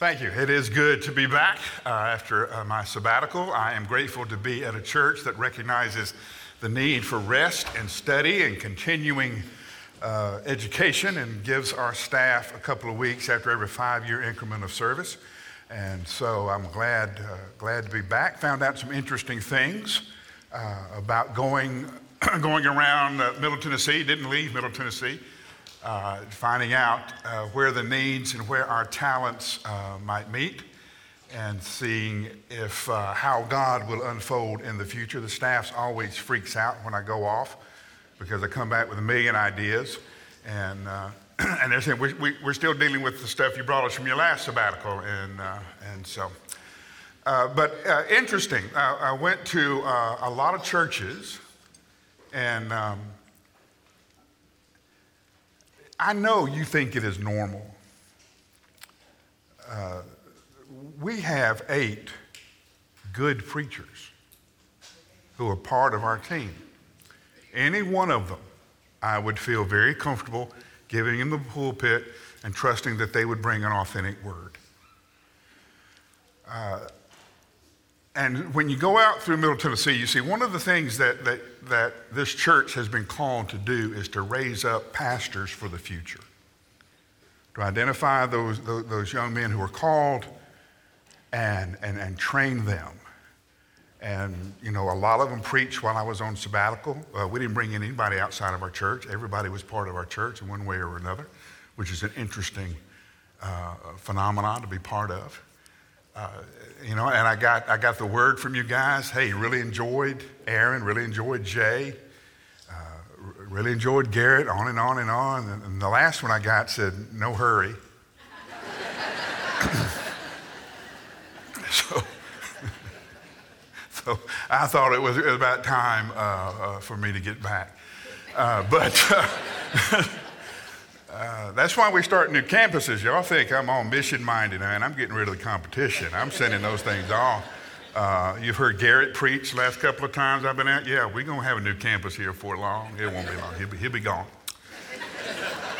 Thank you. It is good to be back uh, after uh, my sabbatical. I am grateful to be at a church that recognizes the need for rest and study and continuing uh, education and gives our staff a couple of weeks after every five year increment of service. And so I'm glad, uh, glad to be back. Found out some interesting things uh, about going, going around uh, Middle Tennessee. Didn't leave Middle Tennessee uh, finding out uh, where the needs and where our talents uh, might meet, and seeing if uh, how God will unfold in the future. The staff always freaks out when I go off because I come back with a million ideas, and uh, and they're saying we, we, we're still dealing with the stuff you brought us from your last sabbatical, and uh, and so. but interesting, I went to a lot of churches, and um, I know you think it is normal. Uh, we have eight good preachers who are part of our team. Any one of them, I would feel very comfortable giving them the pulpit and trusting that they would bring an authentic word. Uh, and when you go out through Middle Tennessee, you see one of the things that, that, that this church has been called to do is to raise up pastors for the future, to identify those, those, those young men who are called and, and, and train them. And, you know, a lot of them preached while I was on sabbatical. Uh, we didn't bring in anybody outside of our church. Everybody was part of our church in one way or another, which is an interesting uh, phenomenon to be part of. Uh, you know, and I got, I got the word from you guys. Hey, really enjoyed Aaron, really enjoyed Jay, uh, really enjoyed Garrett, on and on and on. And, and the last one I got said, no hurry. so, so I thought it was about time uh, uh, for me to get back. Uh, but Uh, that's why we start new campuses. Y'all think I'm all mission minded, and I'm getting rid of the competition. I'm sending those things off. Uh, you've heard Garrett preach last couple of times I've been out. Yeah, we're going to have a new campus here for long. It won't be long. He'll be, he'll be gone.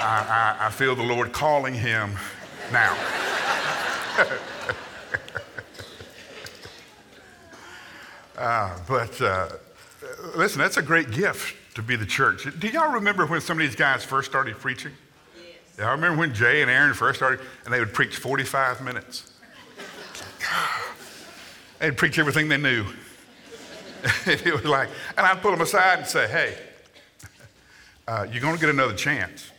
I, I, I feel the Lord calling him now. uh, but uh, listen, that's a great gift to be the church. Do y'all remember when some of these guys first started preaching? I remember when Jay and Aaron first started, and they would preach 45 minutes. They'd preach everything they knew. it was like, and I'd pull them aside and say, hey, uh, you're going to get another chance.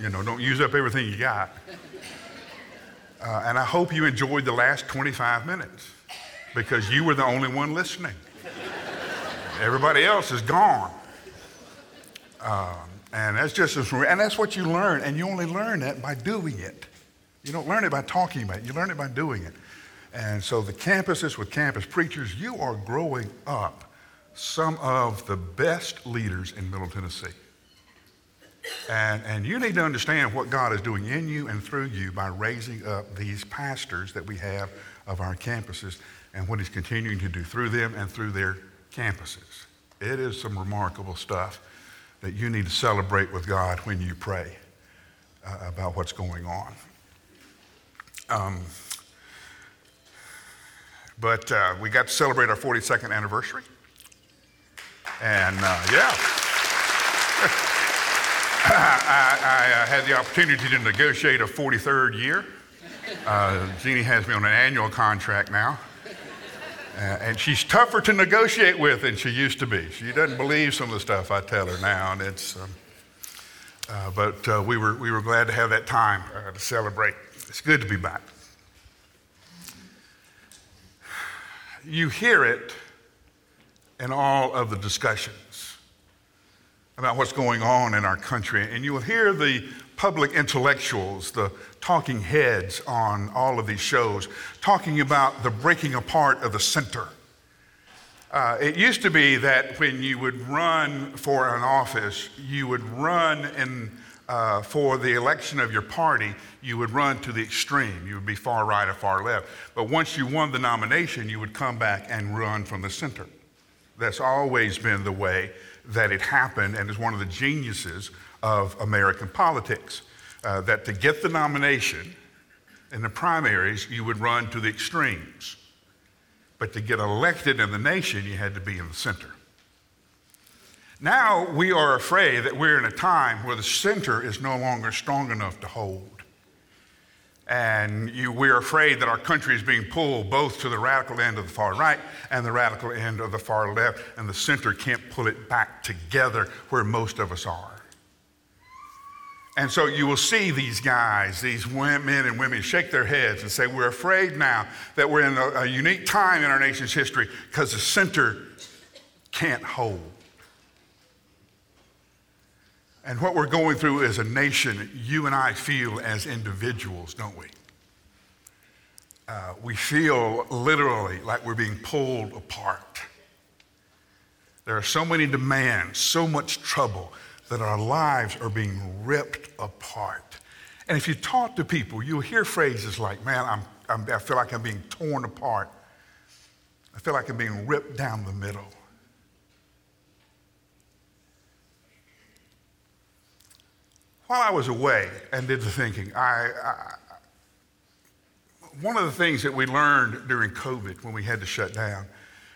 You know, don't use up everything you got. Uh, and I hope you enjoyed the last 25 minutes because you were the only one listening. Everybody else is gone. Um, and that's just as, and that's what you learn. And you only learn that by doing it. You don't learn it by talking about it, you learn it by doing it. And so the campuses with campus preachers, you are growing up some of the best leaders in Middle Tennessee. And, and you need to understand what God is doing in you and through you by raising up these pastors that we have of our campuses and what He's continuing to do through them and through their campuses. It is some remarkable stuff that you need to celebrate with God when you pray uh, about what's going on. Um, but uh, we got to celebrate our 42nd anniversary. And uh, yeah. I, I, I, had the opportunity to negotiate a 43rd year. Uh, Jeannie has me on an annual contract now. Uh, and she's tougher to negotiate with than she used to be. She doesn't believe some of the stuff I tell her now, and it's. Um, uh, but uh, we were we were glad to have that time uh, to celebrate. It's good to be back. You hear it in all of the discussions about what's going on in our country, and you will hear the public intellectuals, the talking heads on all of these shows, talking about the breaking apart of the center. Uh, it used to be that when you would run for an office, you would run in, uh, for the election of your party, you would run to the extreme. You would be far right or far left. But once you won the nomination, you would come back and run from the center. That's always been the way that it happened and is one of the geniuses of American politics. Uh, that to get the nomination in the primaries, you would run to the extremes. But to get elected in the nation, you had to be in the center. Now we are afraid that we're in a time where the center is no longer strong enough to hold. And you, we're afraid that our country is being pulled both to the radical end of the far right and the radical end of the far left, and the center can't pull it back together where most of us are. And so you will see these guys, these men and women, shake their heads and say, We're afraid now that we're in a, a unique time in our nation's history because the center can't hold. And what we're going through as a nation, you and I feel as individuals, don't we? Uh, we feel literally like we're being pulled apart. There are so many demands, so much trouble that our lives are being ripped apart. And if you talk to people, you'll hear phrases like, man, I'm, I'm, I feel like I'm being torn apart. I feel like I'm being ripped down the middle. While I was away and did the thinking, I, I, one of the things that we learned during COVID when we had to shut down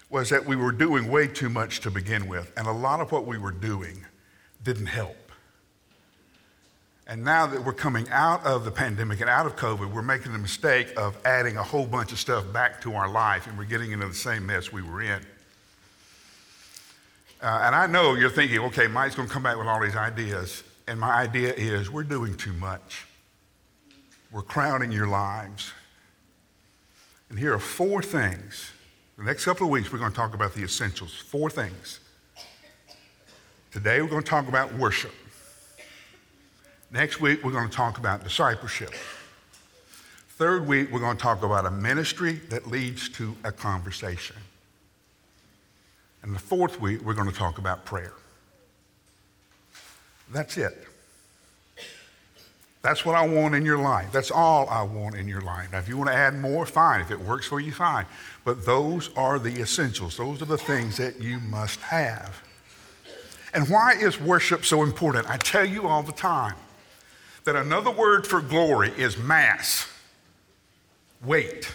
was that we were doing way too much to begin with, and a lot of what we were doing didn't help. And now that we're coming out of the pandemic and out of COVID, we're making the mistake of adding a whole bunch of stuff back to our life, and we're getting into the same mess we were in. Uh, and I know you're thinking, okay, Mike's going to come back with all these ideas. And my idea is we're doing too much. We're crowding your lives. And here are four things. The next couple of weeks, we're going to talk about the essentials. Four things Today we're going to talk about worship. Next week we're going to talk about discipleship. Third week we're going to talk about a ministry that leads to a conversation. And the fourth week we're going to talk about prayer. That's it. That's what I want in your life. That's all I want in your life. Now, if you want to add more, fine. If it works for you, fine. But those are the essentials. Those are the things that you must have. And why is worship so important? I tell you all the time that another word for glory is mass, weight.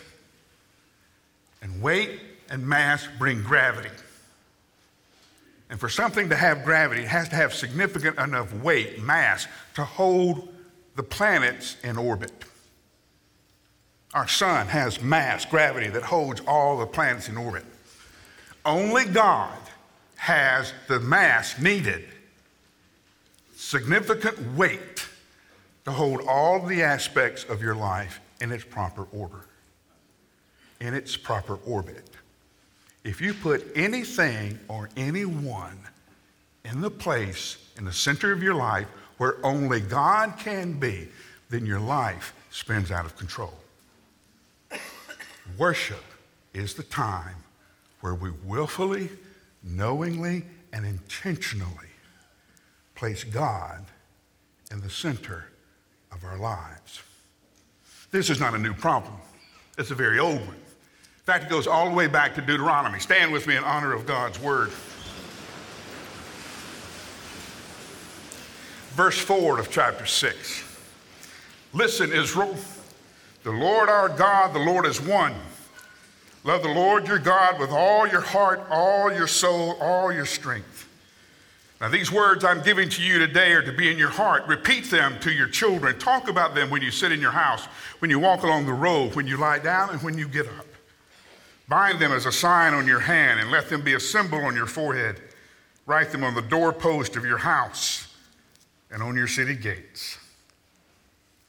And weight and mass bring gravity. And for something to have gravity, it has to have significant enough weight, mass, to hold the planets in orbit. Our sun has mass, gravity, that holds all the planets in orbit. Only God has the mass needed, significant weight to hold all the aspects of your life in its proper order, in its proper orbit. If you put anything or anyone in the place in the center of your life where only God can be, then your life spins out of control. Worship is the time where we willfully knowingly and intentionally place God in the center of our lives. This is not a new problem, it's a very old one. In fact, it goes all the way back to Deuteronomy. Stand with me in honor of God's word. Verse 4 of chapter 6. Listen, Israel, the Lord our God, the Lord is one. Love the Lord your God with all your heart, all your soul, all your strength. Now, these words I'm giving to you today are to be in your heart. Repeat them to your children. Talk about them when you sit in your house, when you walk along the road, when you lie down, and when you get up. Bind them as a sign on your hand, and let them be a symbol on your forehead. Write them on the doorpost of your house and on your city gates.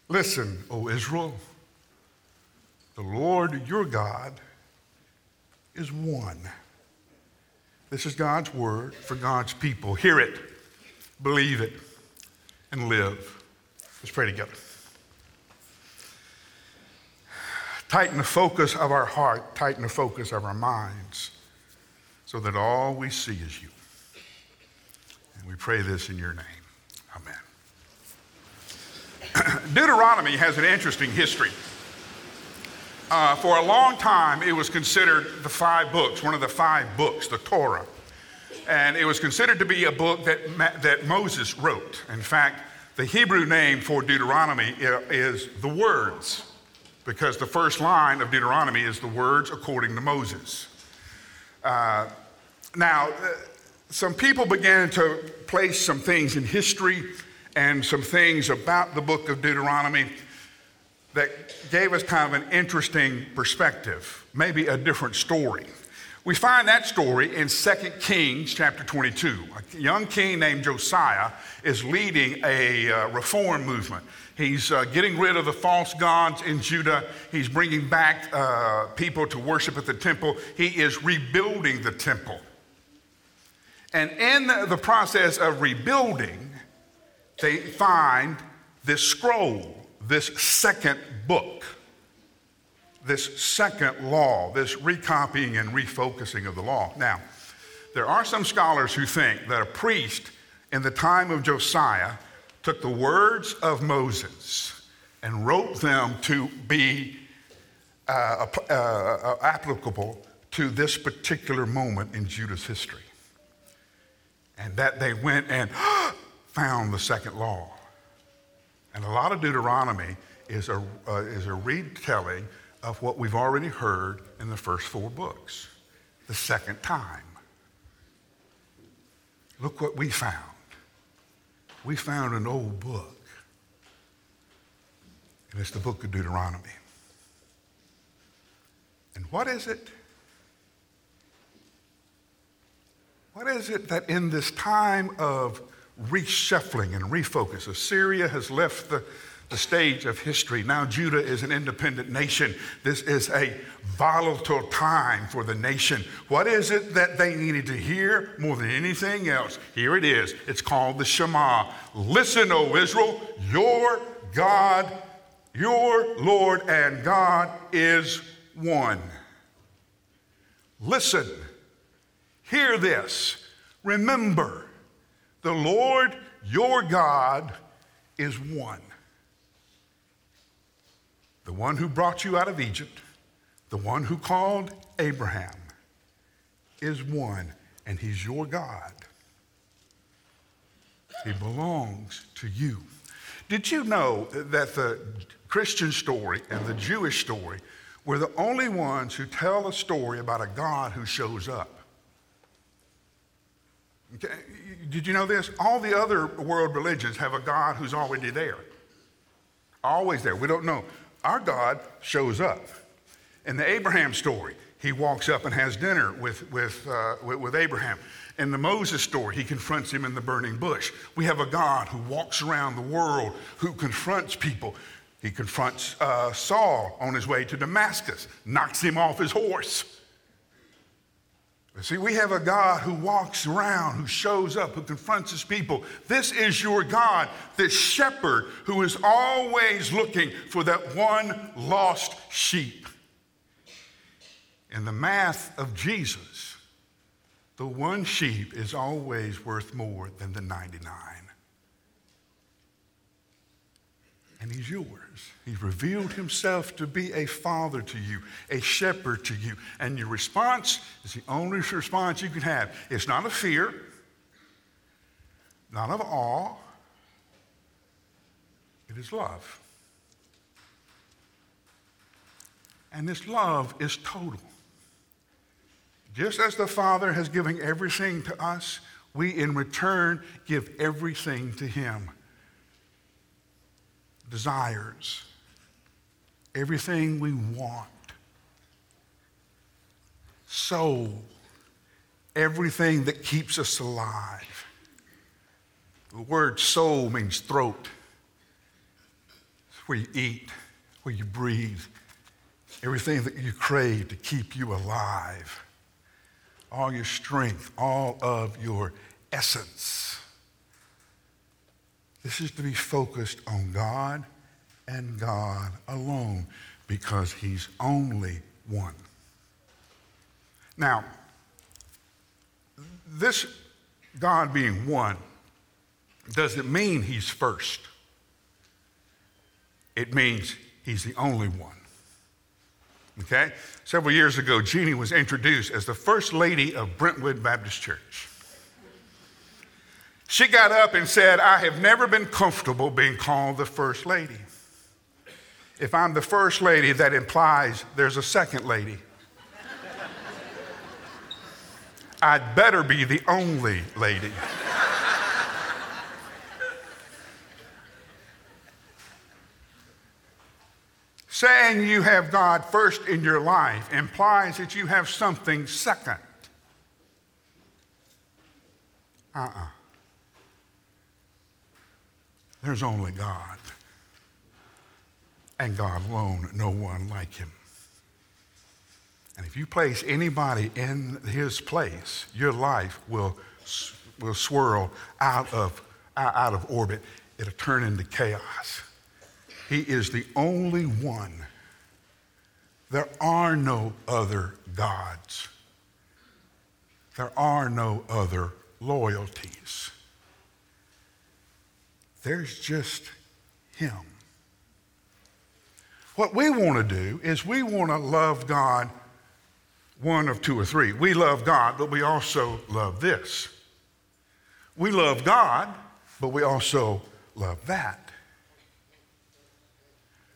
Listen, O Israel, the Lord your God is one. This is God's word for God's people. Hear it, believe it, and live. Let's pray together. Tighten the focus of our heart, tighten the focus of our minds, so that all we see is you. And we pray this in your name. Amen. Deuteronomy has an interesting history. Uh, for a long time, it was considered the five books, one of the five books, the Torah. And it was considered to be a book that, that Moses wrote. In fact, the Hebrew name for Deuteronomy is the words. because the first line of Deuteronomy is the words according to Moses. Uh, now, uh, some people began to place some things in history and some things about the book of Deuteronomy that gave us kind of an interesting perspective, maybe a different story. We find that story in 2 Kings chapter 22. A young king named Josiah is leading a uh, reform movement. He's uh, getting rid of the false gods in Judah. He's bringing back uh, people to worship at the temple. He is rebuilding the temple. And in the process of rebuilding, they find this scroll, this second book, this second law, this recopying and refocusing of the law. Now, there are some scholars who think that a priest in the time of Josiah took the words of Moses and wrote them to be uh, uh, uh, applicable to this particular moment in Judah's history. And that they went and found the second law. And a lot of Deuteronomy is a, uh, is a retelling of what we've already heard in the first four books, the second time. Look what we found we found an old book, and it's the book of Deuteronomy. And what is it? What is it that in this time of reshuffling and refocus, Assyria has left the the stage of history. Now, Judah is an independent nation. This is a volatile time for the nation. What is it that they needed to hear more than anything else? Here it is. It's called the Shema. Listen, O Israel, your God, your Lord and God is one. Listen, hear this. Remember, the Lord your God is one. The one who brought you out of Egypt, the one who called Abraham, is one, and he's your God. He belongs to you. Did you know that the Christian story and the Jewish story were the only ones who tell a story about a God who shows up? Okay. Did you know this? All the other world religions have a God who's already there. Always there. We don't know. Our God shows up. In the Abraham story, he walks up and has dinner with, with, uh, with, with, Abraham. In the Moses story, he confronts him in the burning bush. We have a God who walks around the world, who confronts people. He confronts uh, Saul on his way to Damascus, knocks him off his horse. See, we have a God who walks around, who shows up, who confronts his people. This is your God, this shepherd who is always looking for that one lost sheep. In the math of Jesus, the one sheep is always worth more than the 99. and he's yours. He's revealed himself to be a father to you, a shepherd to you. And your response is the only response you can have. It's not of fear, not of awe, it is love. And this love is total. Just as the Father has given everything to us, we in return give everything to him desires, everything we want, soul, everything that keeps us alive. The word soul means throat. It's where you eat, where you breathe, everything that you crave to keep you alive, all your strength, all of your essence. This is to be focused on God and God alone because He's only one. Now, this God being one doesn't mean He's first, it means He's the only one. Okay? Several years ago, Jeannie was introduced as the first lady of Brentwood Baptist Church. She got up and said, I have never been comfortable being called the first lady. If I'm the first lady, that implies there's a second lady. I'd better be the only lady. Saying you have God first in your life implies that you have something second. Uh uh-uh. uh There's only God and God alone, no one like him. And if you place anybody in his place, your life will, will swirl out of, out of orbit. It'll turn into chaos. He is the only one. There are no other gods. There are no other loyalties. There's just him. What we want to do is we want to love God one of two or three. We love God, but we also love this. We love God, but we also love that.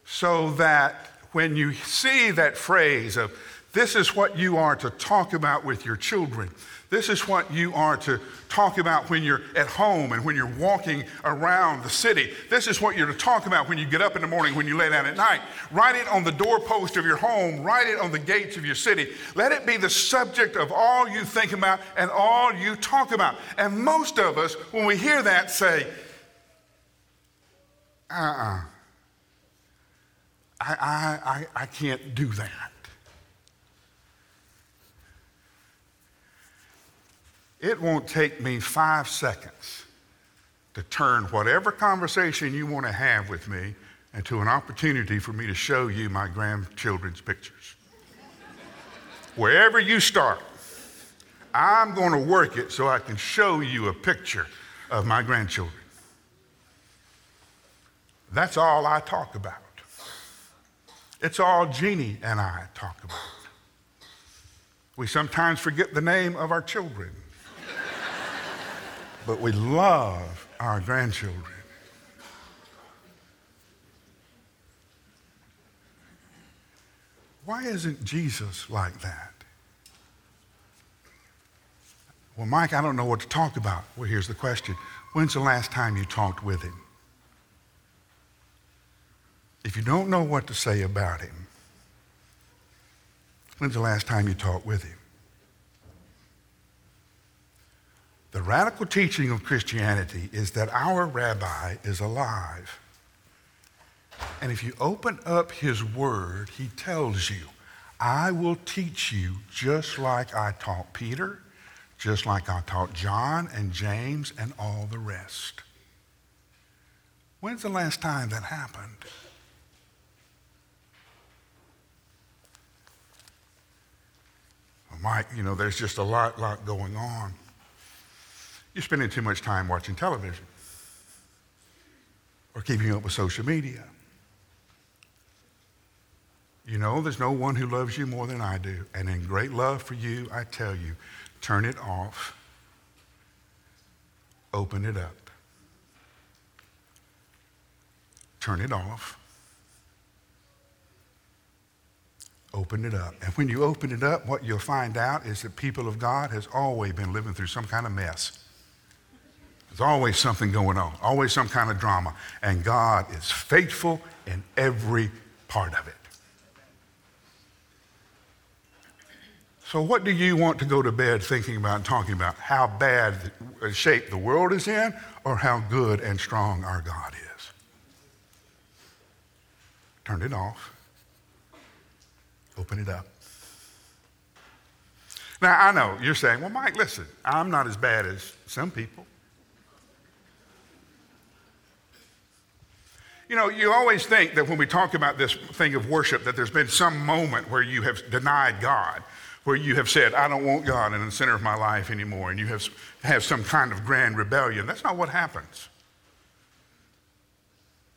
So that when you see that phrase of, this is what you are to talk about with your children, this is what you are to talk about when you're at home and when you're walking around the city. This is what you're to talk about when you get up in the morning, when you lay down at night. Write it on the doorpost of your home, write it on the gates of your city. Let it be the subject of all you think about and all you talk about. And most of us, when we hear that, say, uh uh-uh. uh I, I, I, I can't do that. It won't take me five seconds to turn whatever conversation you want to have with me into an opportunity for me to show you my grandchildren's pictures. Wherever you start, I'm going to work it so I can show you a picture of my grandchildren. That's all I talk about. It's all Jeannie and I talk about. We sometimes forget the name of our children but we love our grandchildren. Why isn't Jesus like that? Well, Mike, I don't know what to talk about. Well, here's the question When's the last time you talked with him? If you don't know what to say about him, when's the last time you talked with him? The radical teaching of Christianity is that our rabbi is alive. And if you open up his word, he tells you, I will teach you just like I taught Peter, just like I taught John and James and all the rest. When's the last time that happened? Well, Mike, you know, there's just a lot, lot going on. You're spending too much time watching television or keeping up with social media. You know, there's no one who loves you more than I do. And in great love for you, I tell you, turn it off, open it up. Turn it off, open it up. And when you open it up, what you'll find out is that people of God has always been living through some kind of mess. There's always something going on, always some kind of drama. And God is faithful in every part of it. So, what do you want to go to bed thinking about and talking about? How bad uh, shape the world is in, or how good and strong our God is? Turn it off, open it up. Now, I know you're saying, well, Mike, listen, I'm not as bad as some people. You know, you always think that when we talk about this thing of worship, that there's been some moment where you have denied God, where you have said, I don't want God in the center of my life anymore, and you have, have some kind of grand rebellion. That's not what happens.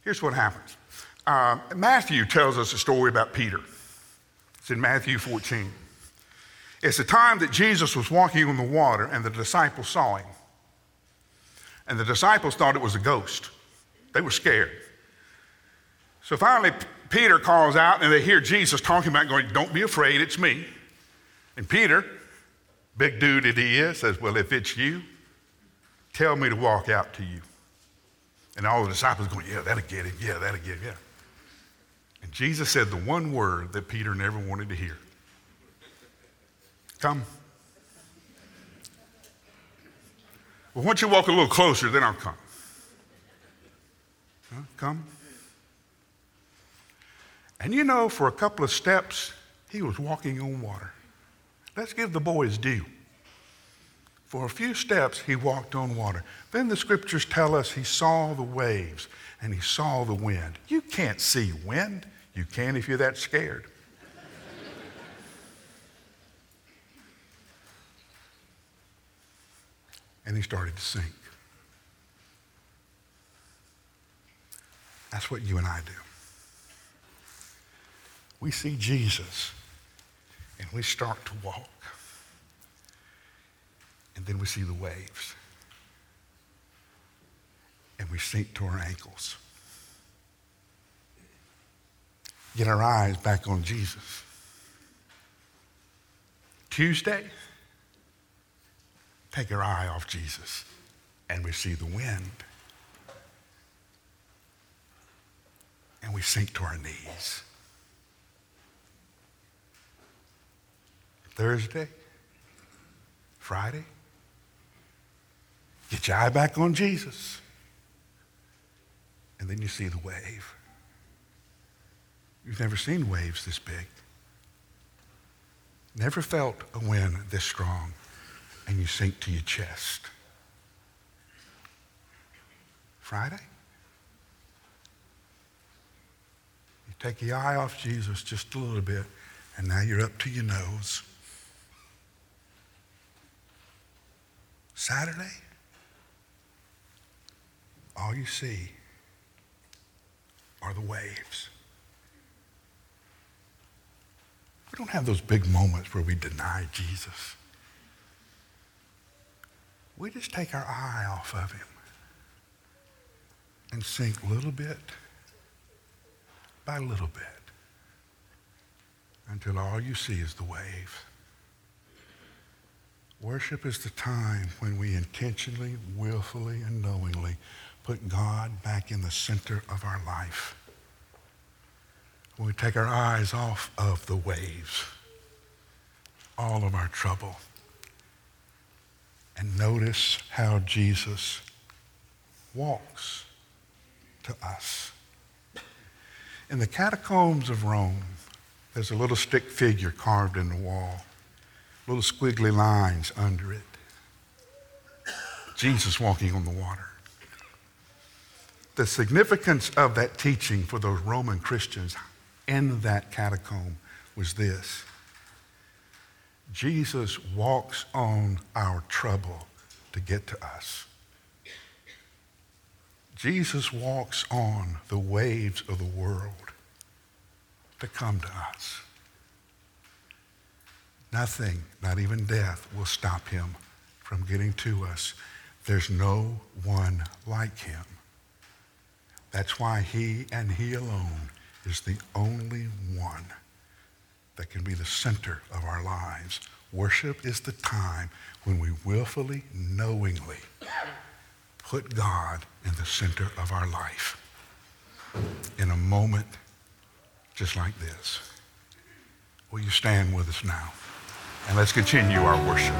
Here's what happens uh, Matthew tells us a story about Peter. It's in Matthew 14. It's the time that Jesus was walking on the water, and the disciples saw him. And the disciples thought it was a ghost, they were scared. So finally, Peter calls out, and they hear Jesus talking about going, Don't be afraid, it's me. And Peter, big dude that he is, says, Well, if it's you, tell me to walk out to you. And all the disciples going, Yeah, that'll get him. Yeah, that'll get him. Yeah. And Jesus said the one word that Peter never wanted to hear Come. Well, once you walk a little closer, then I'll come. Huh? Come. And you know, for a couple of steps, he was walking on water. Let's give the boy his due. For a few steps, he walked on water. Then the scriptures tell us he saw the waves and he saw the wind. You can't see wind. You can if you're that scared. and he started to sink. That's what you and I do. We see Jesus and we start to walk. And then we see the waves. And we sink to our ankles. Get our eyes back on Jesus. Tuesday, take our eye off Jesus and we see the wind. And we sink to our knees. Thursday, Friday, get your eye back on Jesus. And then you see the wave. You've never seen waves this big. Never felt a wind this strong and you sink to your chest. Friday? You take your eye off Jesus just a little bit, and now you're up to your nose. Saturday? All you see are the waves. We don't have those big moments where we deny Jesus we just take our eye off of him and sink little bit by a little bit until all you see is the wave. Worship is the time when we intentionally, willfully, and knowingly put God back in the center of our life. When we take our eyes off of the waves, all of our trouble, and notice how Jesus walks to us. In the catacombs of Rome, there's a little stick figure carved in the wall, little squiggly lines under it. Jesus walking on the water. The significance of that teaching for those Roman Christians in that catacomb was this Jesus walks on our trouble to get to us. Jesus walks on the waves of the world to come to us. Nothing, not even death, will stop him from getting to us. There's no one like him. That's why he and he alone is the only one that can be the center of our lives. Worship is the time when we willfully, knowingly put God in the center of our life. In a moment just like this. Will you stand with us now? And let's continue our worship.